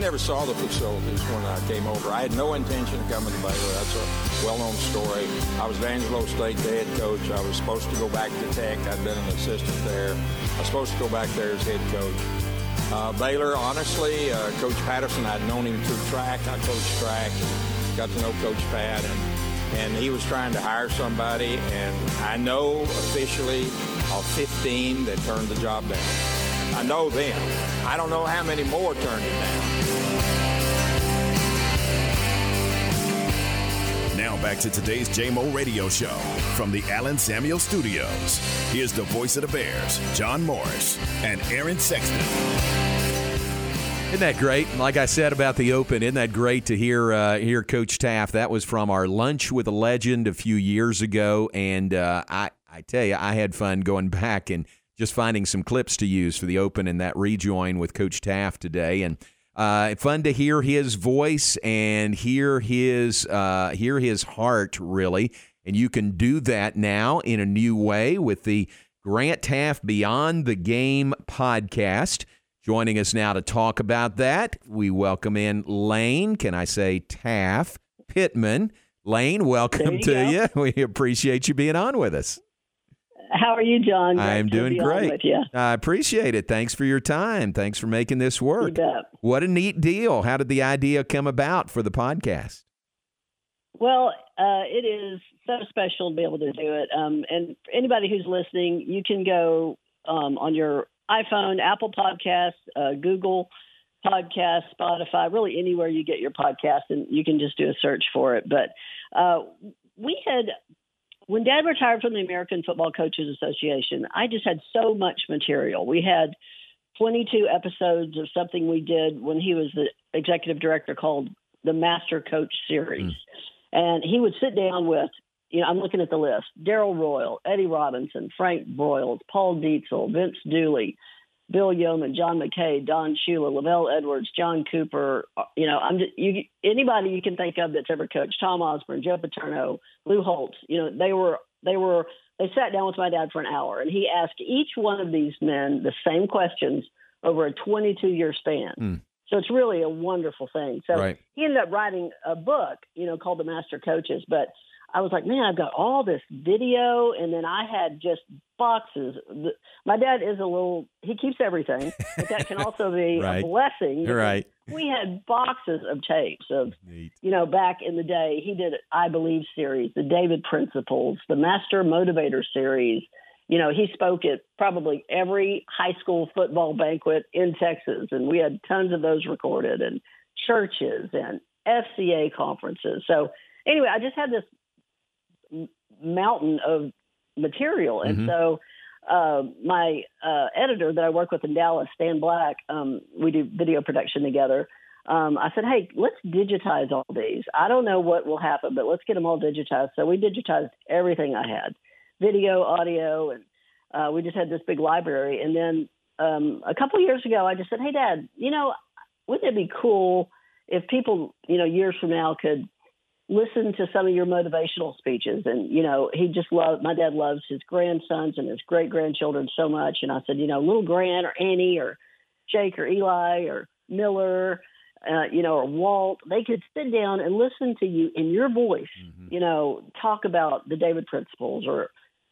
never saw the facilities when I came over. I had no intention of coming to Baylor. That's a well-known story. I was at Angelo State, head coach. I was supposed to go back to Tech. I'd been an assistant there. I was supposed to go back there as head coach. Uh, Baylor, honestly, uh, Coach Patterson, I'd known him through track. I coached track got to know Coach Pat, and, and he was trying to hire somebody. And I know officially of 15 that turned the job down. I know them. I don't know how many more turned it down. Now back to today's JMO radio show from the Allen Samuel Studios. Here's the voice of the Bears, John Morris and Aaron Sexton. Isn't that great? Like I said about the Open, isn't that great to hear uh, hear Coach Teaff? That was from our lunch with a legend a few years ago, and uh, I I tell you, I had fun going back and just finding some clips to use for the Open and that rejoin with Coach Teaff today, and uh, fun to hear his voice and hear his uh, hear his heart really. And you can do that now in a new way with the Grant Teaff Beyond the Game podcast. Joining us now to talk about that, we welcome in Layne. Can I say Teaff Pittman? Layne, welcome you to go. you. We appreciate you being on with us. How are you, John? Great I'm doing great. I appreciate it. Thanks for your time. Thanks for making this work. What a neat deal. How did the idea come about for the podcast? Well, uh, it is so special to be able to do it. Um, and for anybody who's listening, you can go um, on your iPhone, Apple Podcasts, uh, Google Podcasts, Spotify, really anywhere you get your podcast, and you can just do a search for it. But uh, we had, when Dad retired from the American Football Coaches Association, I just had so much material. We had 22 episodes of something we did when he was the executive director called the Master Coach Series. Mm. And he would sit down with, you know, I'm looking at the list Darrell Royal, Eddie Robinson, Frank Broyles, Paul Dietzel, Vince Dooley, Bill Yeoman, John McKay, Don Shula, LaVell Edwards, John Cooper. uh, You know, I'm just, you, anybody you can think of that's ever coached, Tom Osborne, Joe Paterno, Lou Holtz. You know, they were they were they sat down with my dad for an hour, and he asked each one of these men the same questions over a 22 year span. Mm. So it's really a wonderful thing. So Right. he ended up writing a book, you know, called The Master Coaches. But I was like, man, I've got all this video, and then I had just boxes. My dad is a little, he keeps everything, but that can also be Right. a blessing. You're right. We had boxes of tapes of, Neat. you know, back in the day, he did I Believe series, the David Principles, the Master Motivator series. You know, he spoke at probably every high school football banquet in Texas, and we had tons of those recorded, and churches and FCA conferences. So, anyway, I just had this mountain of material, and Mhm. so uh, my uh, editor that I work with in Dallas, Stan Black, um, we do video production together. Um, I said, hey, let's digitize all these. I don't know what will happen, but let's get them all digitized. So we digitized everything I had video, audio, and uh, we just had this big library. And then um, a couple years ago, I just said, hey, Dad, you know, wouldn't it be cool if people, you know, years from now could listen to some of your motivational speeches? And, you know, he just loved, my dad loves his grandsons and his great grandchildren so much. And I said, you know, little Grant or Annie or Jake or Eli or Miller, uh, you know, or Walt, they could sit down and listen to you in your voice, Mhm. you know, talk about the David principles or,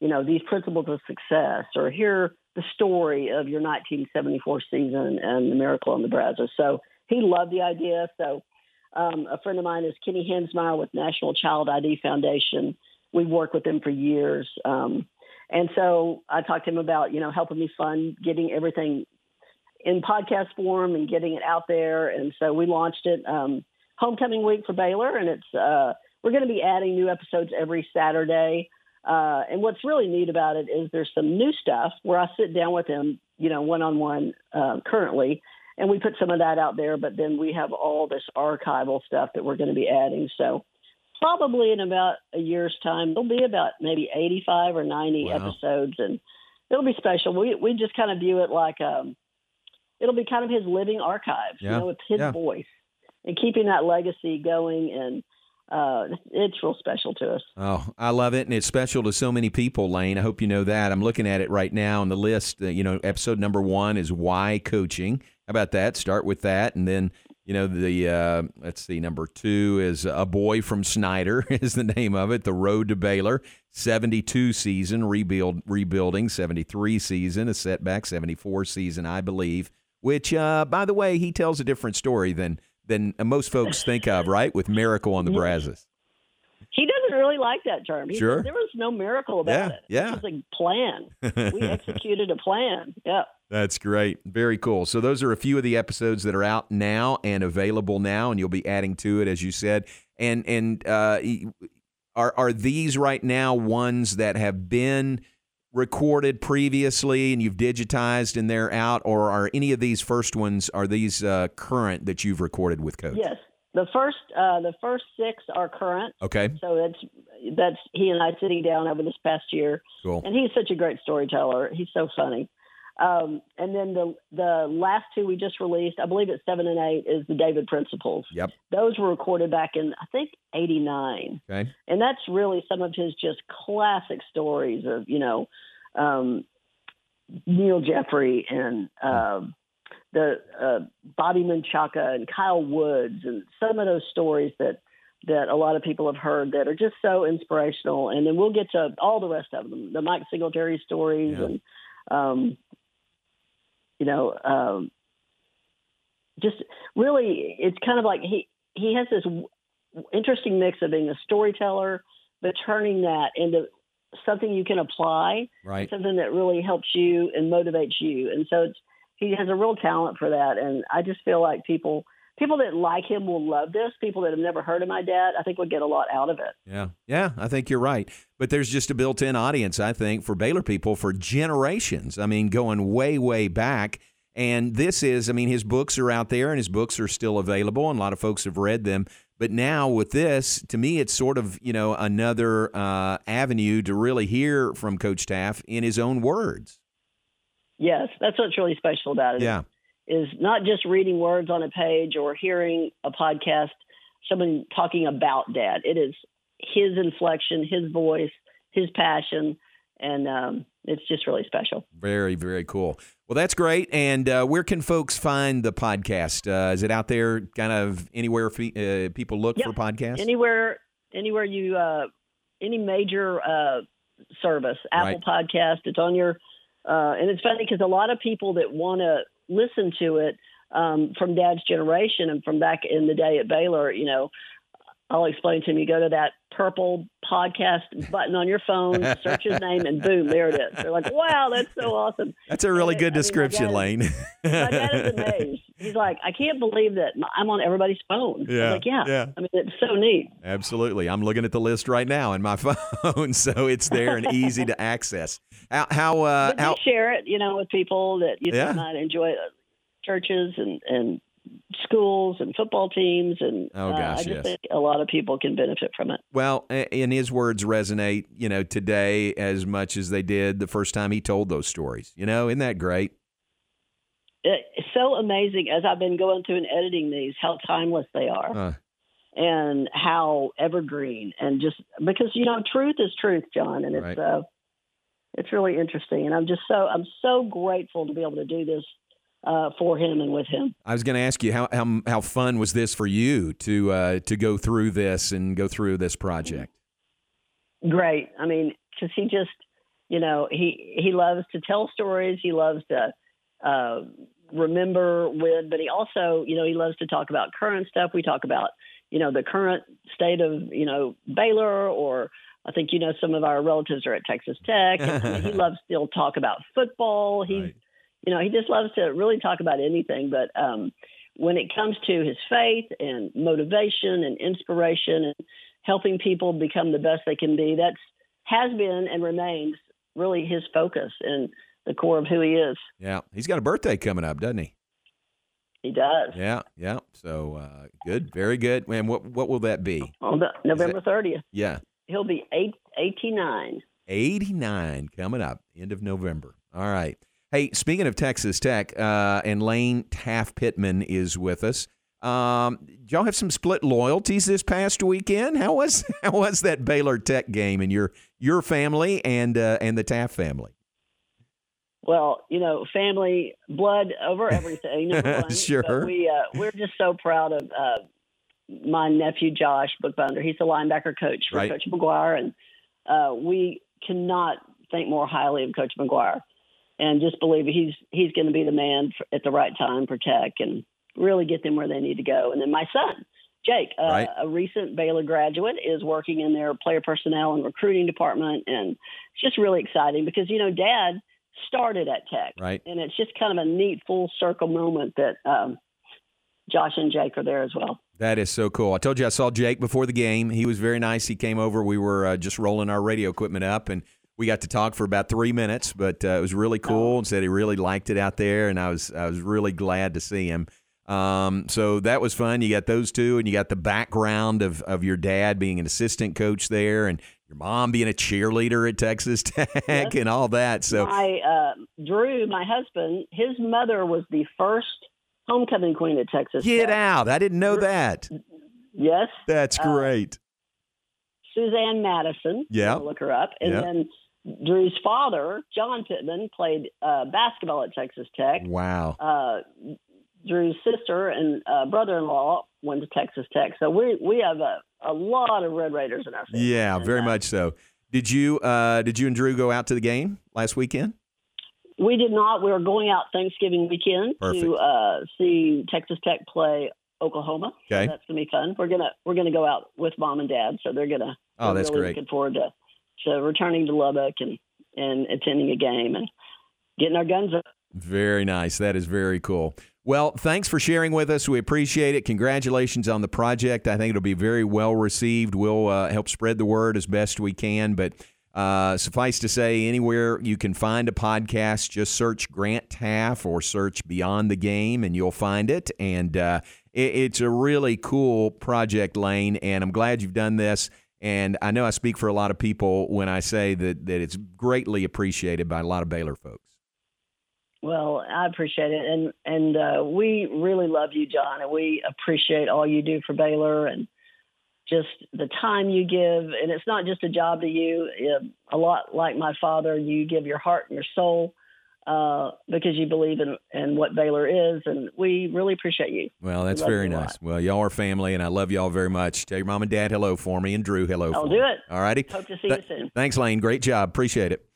you know, these principles of success or hear the story of your 1974 season and the miracle on the Brazos. So he loved the idea. So um, a friend of mine is Kenny Hansmire with National Child ID Foundation. We've worked with them for years. Um, and so I talked to him about, you know, helping me fund getting everything in podcast form and getting it out there. And so we launched it um, homecoming week for Baylor, and it's uh, we're going to be adding new episodes every Saturday. Uh, and what's really neat about it is there's some new stuff where I sit down with him, you know, one on one currently, and we put some of that out there. But then we have all this archival stuff that we're going to be adding. So probably in about a year's time, there'll be about maybe 85 or 90 Wow. episodes, and it'll be special. We we just kind of view it like um, it'll be kind of his living archives. Yeah. You know, it's his Yeah. voice and keeping that legacy going, and uh, it's real special to us. Oh, I love it, and it's special to so many people, Layne. I hope you know that. I'm looking at it right now on the list. Uh, you know, episode number one is why coaching. About that? Start with that, and then you know the uh, let's see, number two is a boy from Snyder is the name of it. The Road to Baylor, seventy-two season rebuild rebuilding, seventy-three season a setback, seventy-four season I believe. Which, uh, by the way, he tells a different story than than most folks think of, right? With Miracle on the Brazos. He doesn't really like that term. He Sure. says there was no miracle about Yeah, it. yeah. It was a plan. we executed a plan. Yeah. That's great. Very cool. So those are a few of the episodes that are out now and available now, and you'll be adding to it, as you said. And and uh, are are these right now ones that have been recorded previously and you've digitized and they're out, or are any of these first ones are these uh, current that you've recorded with Coach? Yes. The first uh, the first six are current. Okay. So that's that's he and I sitting down over this past year. Cool. And he's such a great storyteller. He's so funny. Um, and then the the last two we just released, I believe it's seven and eight, is the David Principles. Yep. Those were recorded back in I think eighty nine. Okay. and that's really some of his just classic stories of you know um, Neal Jeffrey and um the uh, Bobby Menchaca and Kyle Woods and some of those stories that that a lot of people have heard that are just so inspirational. And then we'll get to all the rest of them, the Mike Singletary stories Yeah. and um, you know um, just really it's kind of like he he has this w- interesting mix of being a storyteller but turning that into something you can apply Right. something that really helps you and motivates you and so it's he has a real talent for that and i just feel like people people that like him will love this people that have never heard of my dad i think will get a lot out of it Yeah, yeah, I think you're right. But there's just a built-in audience, I think, for Baylor people for generations. I mean, going way, way back. And this is, I mean, his books are out there, and his books are still available, and a lot of folks have read them. But now with this, to me, it's sort of you know another uh, avenue to really hear from Coach Teaff in his own words. Yes that's what's really special about it Yeah, is not just reading words on a page or hearing a podcast, someone talking about dad. It is his inflection, his voice, his passion, and um, it's just really special. very, very cool. Well, that's great. And uh, where can folks find the podcast? Uh, is it out there, kind of anywhere uh, people look Yep. for podcasts? Anywhere, anywhere you, uh, any major uh, service, Apple Podcast, it's on your. Uh, and it's funny because a lot of people that want to listen to it um, from Dad's generation and from back in the day at Baylor, you know, I'll explain to him. You go to that purple podcast button on your phone, search his name, and boom, there it is. They're like, "Wow, that's so awesome!" That's a really I- good I mean, description, dad- Layne. My dad is amazed. He's like, "I can't believe that I'm on everybody's phone." I'm Yeah, like, yeah, yeah. I mean, it's so neat. Absolutely. I'm looking at the list right now in my phone, so it's there and easy to access. How how uh, how share it, you know, with people that you Yeah. might enjoy. Churches and and schools and football teams and Oh, uh, gosh, I just yes. think a lot of people can benefit from it. well, and his words resonate, you know, today as much as they did the first time he told those stories. You know, isn't that great? It's so amazing as I've been going through and editing these how timeless they are. Uh, and how evergreen and just because you know truth is truth john and it's Right. uh it's really interesting and i'm just so i'm so grateful to be able to do this uh for him and with him I was going to ask you how, how how fun was this for you to uh, to go through this and go through this project? great i mean because he just you know he he loves to tell stories he loves to uh remember with but he also you know he loves to talk about current stuff we talk about you know the current state of you know baylor or I think you know some of our relatives are at Texas Tech. And, I mean, he loves still talk about football. He's Right. You know he just loves to really talk about anything. But um, when it comes to his faith and motivation and inspiration and helping people become the best they can be, that's has been and remains really his focus and the core of who he is. Yeah, he's got a birthday coming up, doesn't he? He does. Yeah, yeah. So uh, good, very good. And what what will that be? On the, November thirtieth, Yeah, he'll be eight, 89. 89 coming up, end of November. All right. Hey, speaking of Texas Tech, uh, and Layne Teaff Pittman is with us. Um, y'all have some split loyalties this past weekend? How was how was that Baylor Tech game and your your family and uh, and the Teaff family? Well, you know, family, blood over everything. one. Sure. We uh, we're just so proud of uh, my nephew Josh Bookbinder. He's the linebacker coach for Right. Coach McGuire, and uh, we cannot think more highly of Coach McGuire. And just believe he's he's going to be the man for, at the right time for Tech and really get them where they need to go. And then my son, Jake, uh, Right. a recent Baylor graduate, is working in their player personnel and recruiting department, and it's just really exciting because you know Dad started at Tech, Right. and it's just kind of a neat full circle moment that um, Josh and Jake are there as well. That is so cool. I told you I saw Jake before the game. He was very nice. He came over. We were uh, just rolling our radio equipment up, and we got to talk for about three minutes. But uh, it was really cool, and said he really liked it out there, and I was I was really glad to see him. Um, so that was fun. You got those two, and you got the background of of your dad being an assistant coach there, and your mom being a cheerleader at Texas Tech, Yes. and all that. So my uh, Drew, my husband, his mother was the first homecoming queen at Texas. get Tech. out! I didn't know that. Yes, That's Uh, great. Suzanne Madison. Yeah. Look her up. And Yeah. then Drew's father, John Pittman, played uh, basketball at Texas Tech. Wow. Uh, Drew's sister and uh, brother-in-law went to Texas Tech. So we we have a, a lot of Red Raiders in our family. Yeah, very uh, much so. Did you uh, did you and Drew go out to the game last weekend? We did not. We were going out Thanksgiving weekend Perfect. to uh, see Texas Tech play Oklahoma. So Okay. that's gonna be fun. We're gonna we're gonna go out with mom and dad, so they're gonna. Oh, that's really great. Looking forward to to returning to Lubbock and and attending a game and getting our guns up. Very nice. That is very cool. Well, thanks for sharing with us. We appreciate it. Congratulations on the project. I think it'll be very well received. We'll uh, help spread the word as best we can. But uh, suffice to say, anywhere you can find a podcast, just search Grant Teaff or search Beyond the Game, and you'll find it. And uh, it, it's a really cool project, Layne. And I'm glad you've done this. And I know I speak for a lot of people when I say that, that it's greatly appreciated by a lot of Baylor folks. Well, I appreciate it, and and uh, we really love you, John, and we appreciate all you do for Baylor and just the time you give. And it's not just a job to you. Uh, A lot like my father, you give your heart and your soul uh, because you believe in in what Baylor is, and we really appreciate you. Well, that's very nice. Well, y'all are family, and I love y'all very much. Tell your mom and dad hello for me, and Drew hello I'll do me. it. All righty. Hope to see Th- you soon. Thanks, Layne. Great job. Appreciate it.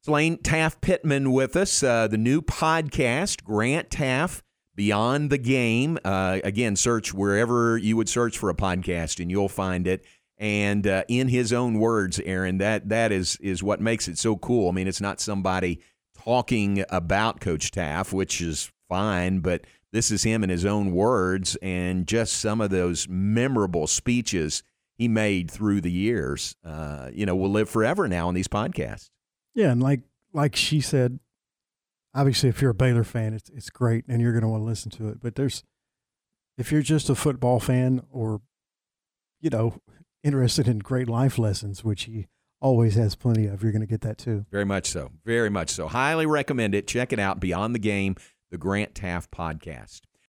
It's Layne Teaff Pittman with us. Uh, the new podcast, Grant Teaff Beyond the Game. Uh, again, search wherever you would search for a podcast, and you'll find it. And uh, in his own words, Aaron, that that is is what makes it so cool. I mean, it's not somebody talking about Coach Teaff, which is fine, but this is him in his own words, and just some of those memorable speeches he made through the years, uh, you know, will live forever now in these podcasts. Yeah, and like like she said, obviously, if you're a Baylor fan, it's it's great, and you're going to want to listen to it. But there's, if you're just a football fan, or, you know, interested in great life lessons, which he always has plenty of, you're going to get that too. Very much so. Very much so. Highly recommend it. Check it out. Beyond the Game, the Grant Teaff podcast.